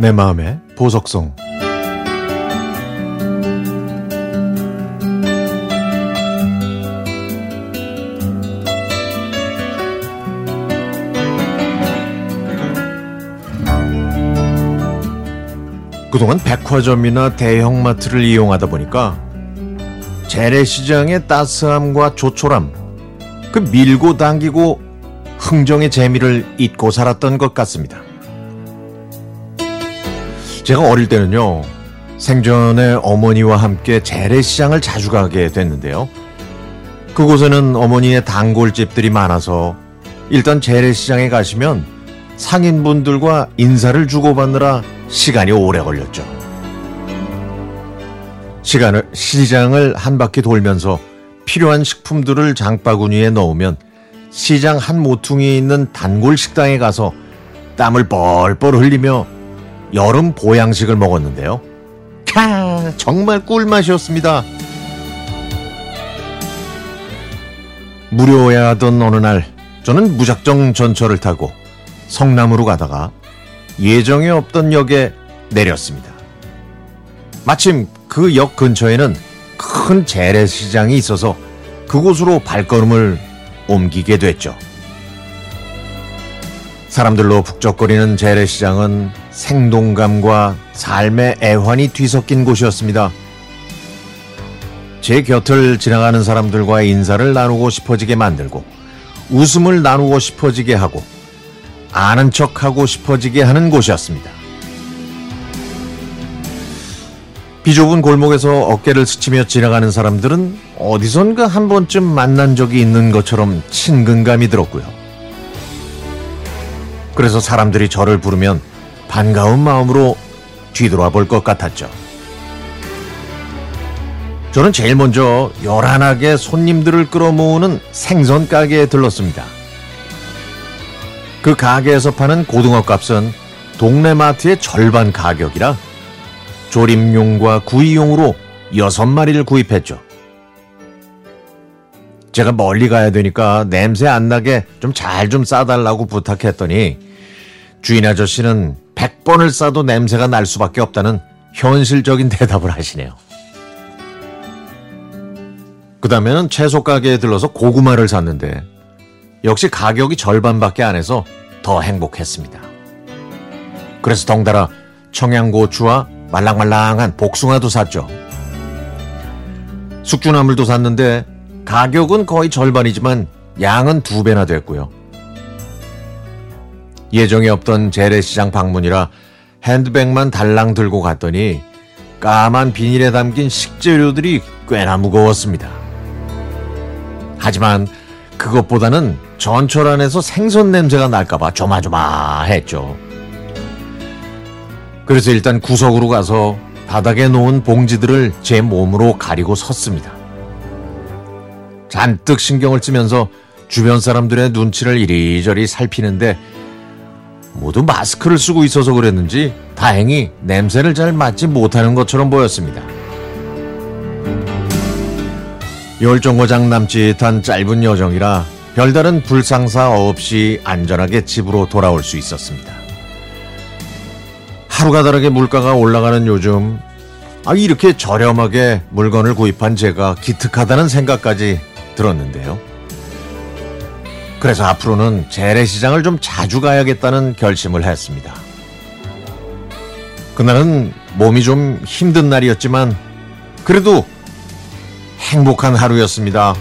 내 마음의 보석성 그동안 백화점이나 대형마트를 이용하다 보니까 재래시장의 따스함과 조촐함, 그 밀고 당기고 흥정의 재미를 잊고 살았던 것 같습니다. 제가 어릴 때는요, 생전에 어머니와 함께 재래시장을 자주 가게 됐는데요. 그곳에는 어머니의 단골집들이 많아서 일단 재래시장에 가시면 상인분들과 인사를 주고받느라 시간이 오래 걸렸죠. 시간을, 시장을 한 바퀴 돌면서 필요한 식품들을 장바구니에 넣으면 시장 한 모퉁이에 있는 단골 식당에 가서 땀을 뻘뻘 흘리며 여름 보양식을 먹었는데요. 캬, 정말 꿀맛이었습니다. 무료야하던 어느 날, 저는 무작정 전철을 타고 성남으로 가다가 예정에 없던 역에 내렸습니다. 마침 그 역 근처에는 큰 재래시장이 있어서 그곳으로 발걸음을 옮기게 됐죠. 사람들로 북적거리는 재래시장은 생동감과 삶의 애환이 뒤섞인 곳이었습니다. 제 곁을 지나가는 사람들과 인사를 나누고 싶어지게 만들고 웃음을 나누고 싶어지게 하고 아는 척하고 싶어지게 하는 곳이었습니다. 비좁은 골목에서 어깨를 스치며 지나가는 사람들은 어디선가 한 번쯤 만난 적이 있는 것처럼 친근감이 들었고요. 그래서 사람들이 저를 부르면 반가운 마음으로 뒤돌아 볼 것 같았죠. 저는 제일 먼저 요란하게 손님들을 끌어모으는 생선 가게에 들렀습니다. 그 가게에서 파는 고등어 값은 동네 마트의 절반 가격이라 조림용과 구이용으로 여섯 마리를 구입했죠. 제가 멀리 가야 되니까 냄새 안 나게 좀 잘좀 싸달라고 부탁했더니 주인 아저씨는 100번을 싸도 냄새가 날 수밖에 없다는 현실적인 대답을 하시네요. 그 다음에는 채소 가게에 들러서 고구마를 샀는데 역시 가격이 절반밖에 안 해서 더 행복했습니다. 그래서 덩달아 청양고추와 말랑말랑한 복숭아도 샀죠. 숙주나물도 샀는데 가격은 거의 절반이지만 양은 두 배나 됐고요. 예정에 없던 재래시장 방문이라 핸드백만 달랑 들고 갔더니 까만 비닐에 담긴 식재료들이 꽤나 무거웠습니다. 하지만 그것보다는 전철 안에서 생선 냄새가 날까봐 조마조마했죠. 그래서 일단 구석으로 가서 바닥에 놓은 봉지들을 제 몸으로 가리고 섰습니다. 잔뜩 신경을 쓰면서 주변 사람들의 눈치를 이리저리 살피는데 모두 마스크를 쓰고 있어서 그랬는지 다행히 냄새를 잘 맡지 못하는 것처럼 보였습니다. 열정거장 남짓한 짧은 여정이라 별다른 불상사 없이 안전하게 집으로 돌아올 수 있었습니다. 하루가 다르게 물가가 올라가는 요즘 아 이렇게 저렴하게 물건을 구입한 제가 기특하다는 생각까지 들었는데요. 그래서 앞으로는 재래시장을 좀 자주 가야겠다는 결심을 했습니다. 그날은 몸이 좀 힘든 날이었지만 그래도 행복한 하루였습니다.